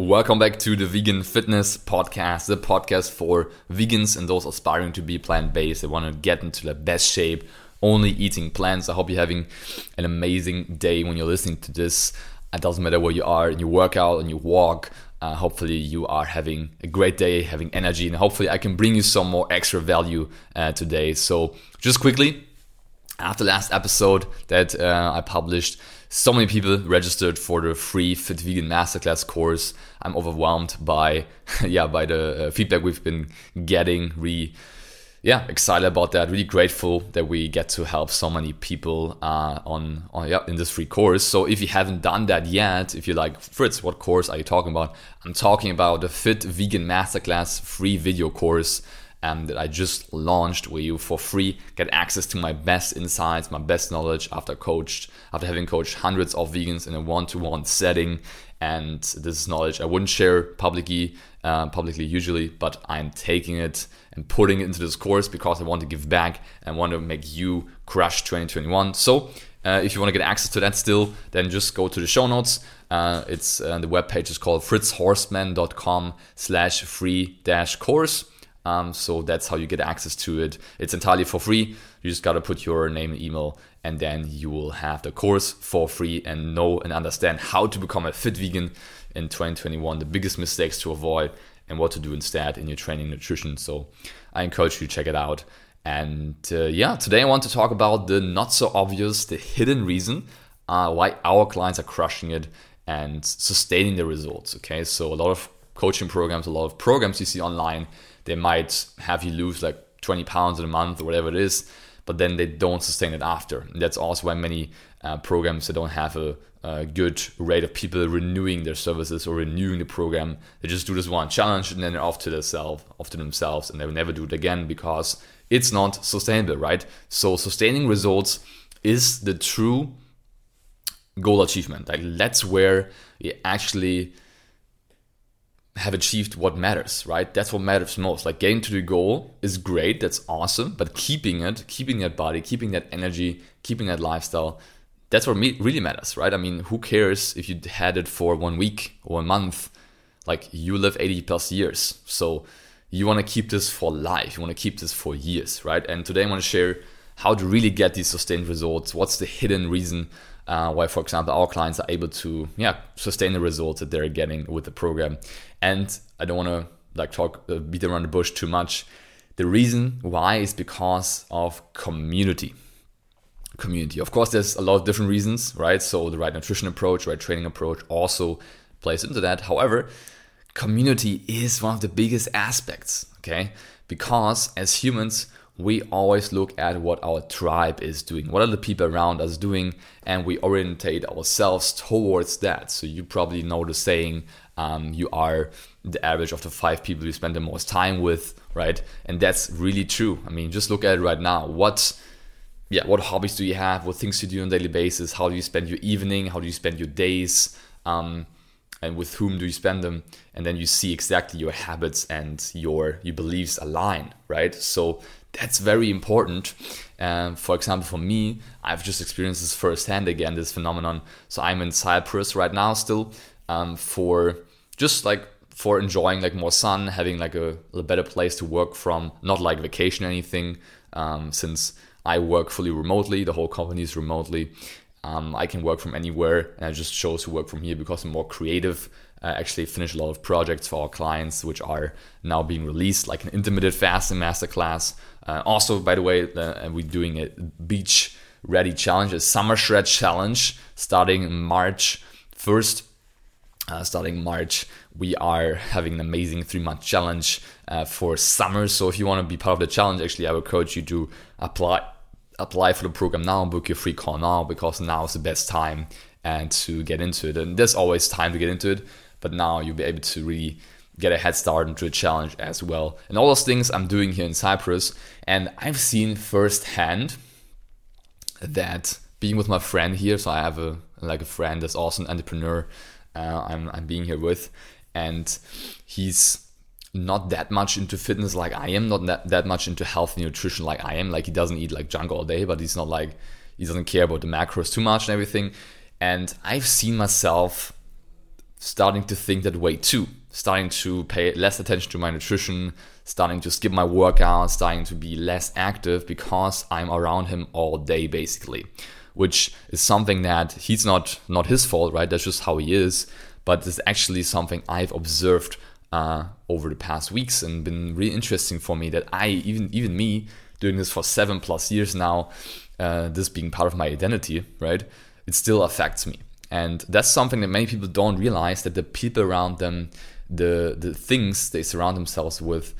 Welcome back to the Vegan Fitness Podcast, the podcast for vegans and those aspiring to be plant based. They want to get into the best shape, only eating plants. I hope you're having an amazing day when you're listening to this. It doesn't matter where you are and you work out and you walk. Uh, hopefully, you are having a great day, having energy, and hopefully, I can bring you some more extra value uh, today. So, just quickly, after last episode that uh, I published, so many people registered for the free Fit Vegan Masterclass course. I'm overwhelmed by, yeah, by the uh, feedback we've been getting. Really, yeah, excited about that. Really grateful that we get to help so many people uh, on, on yeah in this free course. So if you haven't done that yet, if you're like Fritz, what course are you talking about? I'm talking about the Fit Vegan Masterclass free video course um, that I just launched where you for free get access to my best insights, my best knowledge after coached, after having coached hundreds of vegans in a one-to-one setting. And this is knowledge I wouldn't share publicly, uh, publicly usually, but I'm taking it and putting it into this course because I want to give back and want to make you crush 2021. So uh, if you want to get access to that still, then just go to the show notes. Uh, it's uh, the webpage is called fritzhorstmann.com slash free dash course. Um, so that's how you get access to it. It's entirely for free. You just got to put your name and email, and then you will have the course for free and know and understand how to become a fit vegan in 2021, the biggest mistakes to avoid, and what to do instead in your training nutrition. So I encourage you to check it out. And uh, yeah, today I want to talk about the not so obvious, the hidden reason uh, why our clients are crushing it and sustaining the results. Okay, so a lot of coaching programs, a lot of programs you see online they might have you lose like 20 pounds in a month or whatever it is, but then they don't sustain it after. And that's also why many uh, programs that don't have a, a, good rate of people renewing their services or renewing the program. They just do this one challenge and then they're off to themselves, off to themselves, and they will never do it again because it's not sustainable, right? So sustaining results is the true goal achievement. Like that's where you actually have achieved what matters, right? That's what matters most. Like getting to the goal is great, that's awesome, but keeping it, keeping that body, keeping that energy, keeping that lifestyle, that's what really matters, right? I mean, who cares if you had it for one week or a month? Like you live 80 plus years. So you want to keep this for life. You want to keep this for years, right? And today I want to share how to really get these sustained results. What's the hidden reason uh, why, for example, our clients are able to yeah sustain the results that they're getting with the program. And I don't want to like talk uh, beat around the bush too much. The reason why is because of community. Community. Of course, there's a lot of different reasons, right? So the right nutrition approach, right training approach also plays into that. However, community is one of the biggest aspects, okay? Because as humans, we always look at what our tribe is doing. What are the people around us doing? And we orientate ourselves towards that. So you probably know the saying, um, you are the average of the five people you spend the most time with, right? And that's really true. I mean, just look at it right now. What yeah, what hobbies do you have? What things do you do on a daily basis? How do you spend your evening? How do you spend your days? Um, and with whom do you spend them? And then you see exactly your habits and your your beliefs align, right? So that's very important. Um, for example, for me, I've just experienced this firsthand again, this phenomenon. So I'm in Cyprus right now still um, for just like for enjoying like more sun, having like a, a better place to work from, not like vacation anything. Um, since I work fully remotely, the whole company is remotely. Um, I can work from anywhere, and I just chose to work from here because I'm more creative uh, actually finished a lot of projects for our clients, which are now being released, like an intermittent fasting masterclass. Uh, also, by the way, uh, we're doing a beach ready challenge, a summer shred challenge starting March 1st. Uh, starting March, we are having an amazing three month challenge uh, for summer. So, if you want to be part of the challenge, actually, I would encourage you to apply apply for the program now, and book your free call now because now is the best time and to get into it. And there's always time to get into it, but now you'll be able to really get a head start into a challenge as well. And all those things I'm doing here in Cyprus, and I've seen firsthand that being with my friend here, so I have a like a friend that's also an entrepreneur. Uh, I'm I'm being here with, and he's not that much into fitness like I am, not that, that much into healthy nutrition like I am. Like he doesn't eat like junk all day, but he's not like he doesn't care about the macros too much and everything. And I've seen myself starting to think that way too, starting to pay less attention to my nutrition, starting to skip my workouts, starting to be less active because I'm around him all day basically, which is something that he's not not his fault, right? That's just how he is, but it's actually something I've observed uh, over the past weeks and been really interesting for me that I even even me doing this for seven plus years now, uh, this being part of my identity, right? It still affects me, and that's something that many people don't realize that the people around them, the the things they surround themselves with,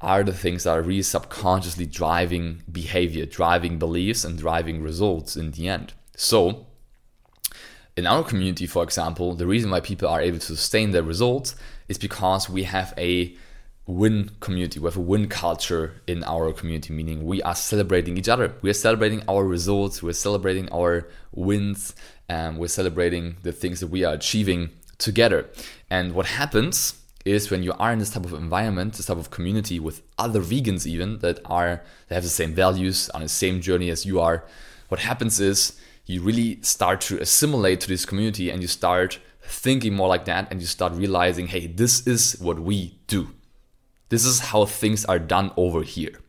are the things that are really subconsciously driving behavior, driving beliefs, and driving results in the end. So in our community, for example, the reason why people are able to sustain their results is because we have a win community. We have a win culture in our community, meaning we are celebrating each other. We are celebrating our results. We're celebrating our wins. And we're celebrating the things that we are achieving together. And what happens is when you are in this type of environment, this type of community with other vegans even that are that have the same values on the same journey as you are, what happens is you really start to assimilate to this community and you start thinking more like that and you start realizing, hey, this is what we do. This is how things are done over here.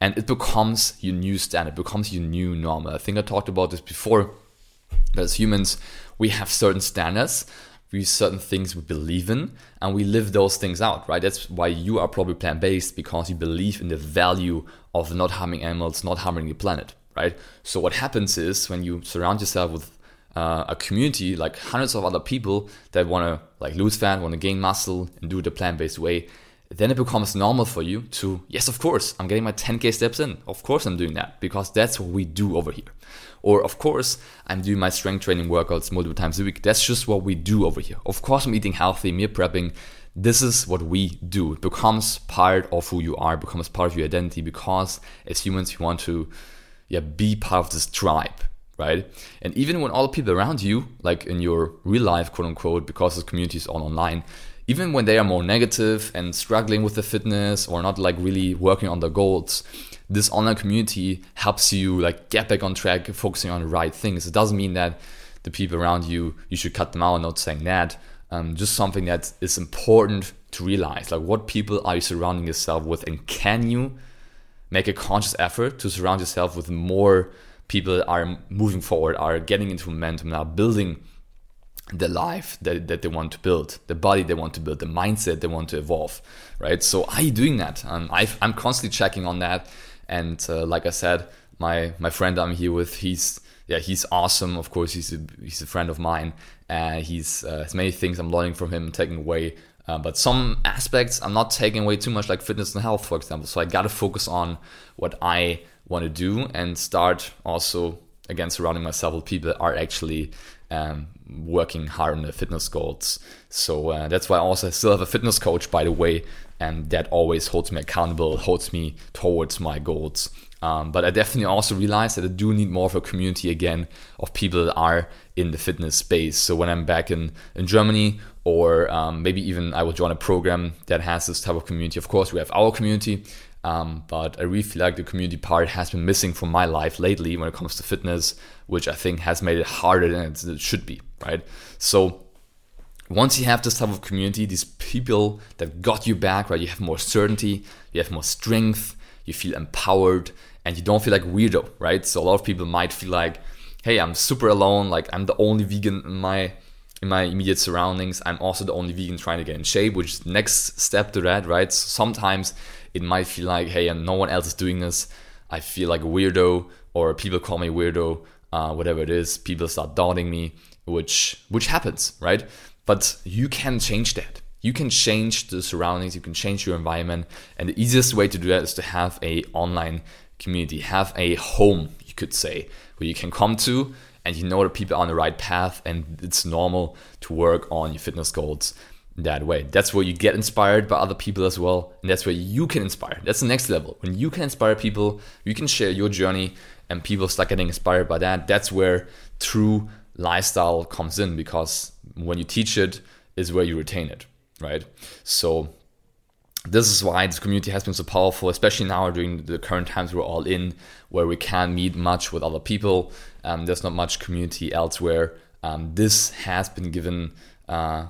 And it becomes your new standard, becomes your new normal. I think I talked about this before. But as humans, we have certain standards, we certain things we believe in, and we live those things out, right? That's why you are probably plant based because you believe in the value of not harming animals, not harming the planet right? So what happens is when you surround yourself with uh, a community like hundreds of other people that want to like lose fat, want to gain muscle, and do it the plant-based way, then it becomes normal for you to yes, of course, I'm getting my 10k steps in. Of course, I'm doing that because that's what we do over here. Or of course, I'm doing my strength training workouts multiple times a week. That's just what we do over here. Of course, I'm eating healthy, meal prepping. This is what we do. It becomes part of who you are, becomes part of your identity because as humans, we want to yeah, be part of this tribe, right? And even when all the people around you, like in your real life, quote unquote, because this community is all online, even when they are more negative and struggling with the fitness or not like really working on their goals, this online community helps you like get back on track, focusing on the right things. It doesn't mean that the people around you you should cut them out. Not saying that. Um, just something that is important to realize. Like, what people are you surrounding yourself with, and can you make a conscious effort to surround yourself with more people are moving forward, are getting into momentum, are building the life that, that they want to build, the body they want to build, the mindset they want to evolve, right? So are you doing that? Um, i am constantly checking on that, and uh, like I said, my my friend I'm here with, he's yeah, he's awesome. Of course, he's a, he's a friend of mine. Uh, he's uh, has many things I'm learning from him, taking away uh, but some aspects I'm not taking away too much, like fitness and health, for example. So I got to focus on what I want to do and start also again surrounding myself with people that are actually um, working hard on their fitness goals. So uh, that's why I also still have a fitness coach, by the way, and that always holds me accountable, holds me towards my goals. Um, but I definitely also realized that I do need more of a community again of people that are in the fitness space. So when I'm back in, in Germany, or um, maybe even I will join a program that has this type of community. Of course, we have our community, um, but I really feel like the community part has been missing from my life lately when it comes to fitness, which I think has made it harder than it should be, right? So once you have this type of community, these people that got you back, right? You have more certainty, you have more strength, you feel empowered, and you don't feel like weirdo, right? So a lot of people might feel like, hey, I'm super alone, like I'm the only vegan in my in my immediate surroundings. I'm also the only vegan trying to get in shape, which is next step to that, right? So sometimes it might feel like, hey, and no one else is doing this. I feel like a weirdo, or people call me weirdo, uh, whatever it is. People start doubting me, which which happens, right? But you can change that. You can change the surroundings. You can change your environment, and the easiest way to do that is to have a online community, have a home, you could say, where you can come to and you know that people are on the right path and it's normal to work on your fitness goals that way. That's where you get inspired by other people as well. And that's where you can inspire. That's the next level. When you can inspire people, you can share your journey and people start getting inspired by that. That's where true lifestyle comes in because when you teach it is where you retain it, right? So this is why this community has been so powerful, especially now during the current times we're all in, where we can't meet much with other people. Um, there's not much community elsewhere. Um, this has been given, uh,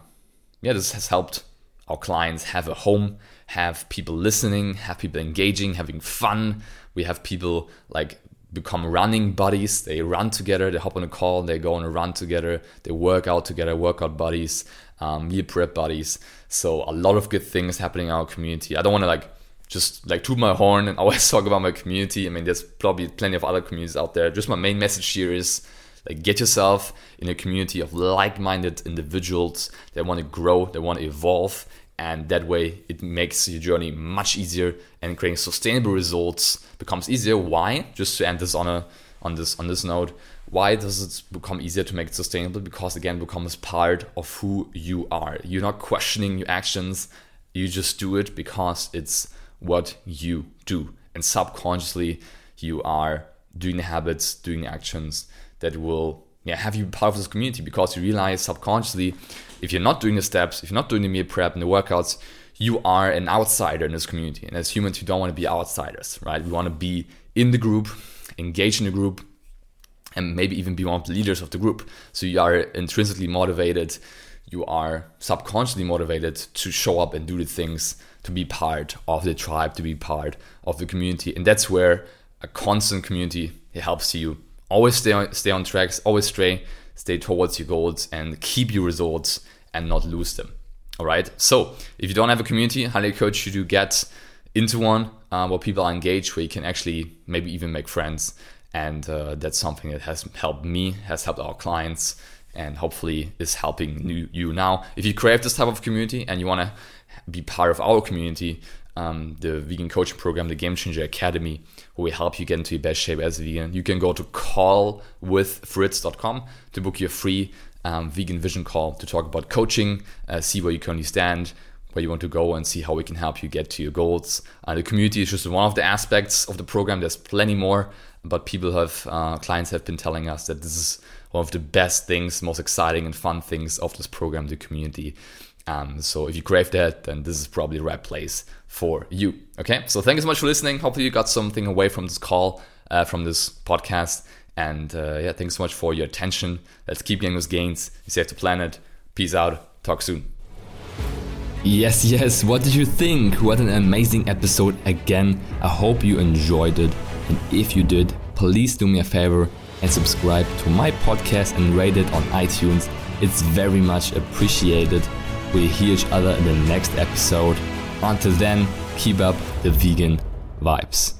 yeah, this has helped our clients have a home, have people listening, have people engaging, having fun. We have people like become running buddies. They run together, they hop on a call, they go on a run together, they work out together, workout buddies, um, meal prep buddies. So a lot of good things happening in our community. I don't want to like just like toot my horn and always talk about my community. I mean, there's probably plenty of other communities out there. Just my main message here is like get yourself in a community of like-minded individuals that want to grow, that want to evolve, and that way it makes your journey much easier and creating sustainable results becomes easier. Why? Just to end this on a on this on this note why does it become easier to make it sustainable? Because again becomes part of who you are. You're not questioning your actions. You just do it because it's what you do. And subconsciously you are doing the habits doing the actions that will yeah, have you part of this community because you realize subconsciously if you're not doing the steps, if you're not doing the meal prep and the workouts, you are an outsider in this community. And as humans, we don't want to be outsiders, right? We want to be in the group, engage in the group, and maybe even be one of the leaders of the group. So you are intrinsically motivated, you are subconsciously motivated to show up and do the things to be part of the tribe, to be part of the community. And that's where a constant community helps you always stay on, stay on tracks, always stay stay towards your goals and keep your results and not lose them. All right. So if you don't have a community, highly encourage you to get into one uh, where people are engaged, where you can actually maybe even make friends. And uh, that's something that has helped me, has helped our clients, and hopefully is helping you now. If you crave this type of community and you want to be part of our community, um, the vegan coaching program, the Game Changer Academy, where we help you get into your best shape as a vegan. You can go to callwithfritz.com to book your free um, vegan vision call to talk about coaching, uh, see where you currently stand, where you want to go, and see how we can help you get to your goals. Uh, the community is just one of the aspects of the program. There's plenty more, but people have, uh, clients have been telling us that this is one of the best things, most exciting and fun things of this program, the community. Um, so if you crave that, then this is probably the right place for you. Okay, so thank you so much for listening. Hopefully you got something away from this call, uh, from this podcast. And uh, yeah, thanks so much for your attention. Let's keep getting those gains. Save the planet. Peace out. Talk soon. Yes, yes. What did you think? What an amazing episode again. I hope you enjoyed it. And if you did, please do me a favor and subscribe to my podcast and rate it on iTunes. It's very much appreciated. We'll hear each other in the next episode. Until then, keep up the vegan vibes.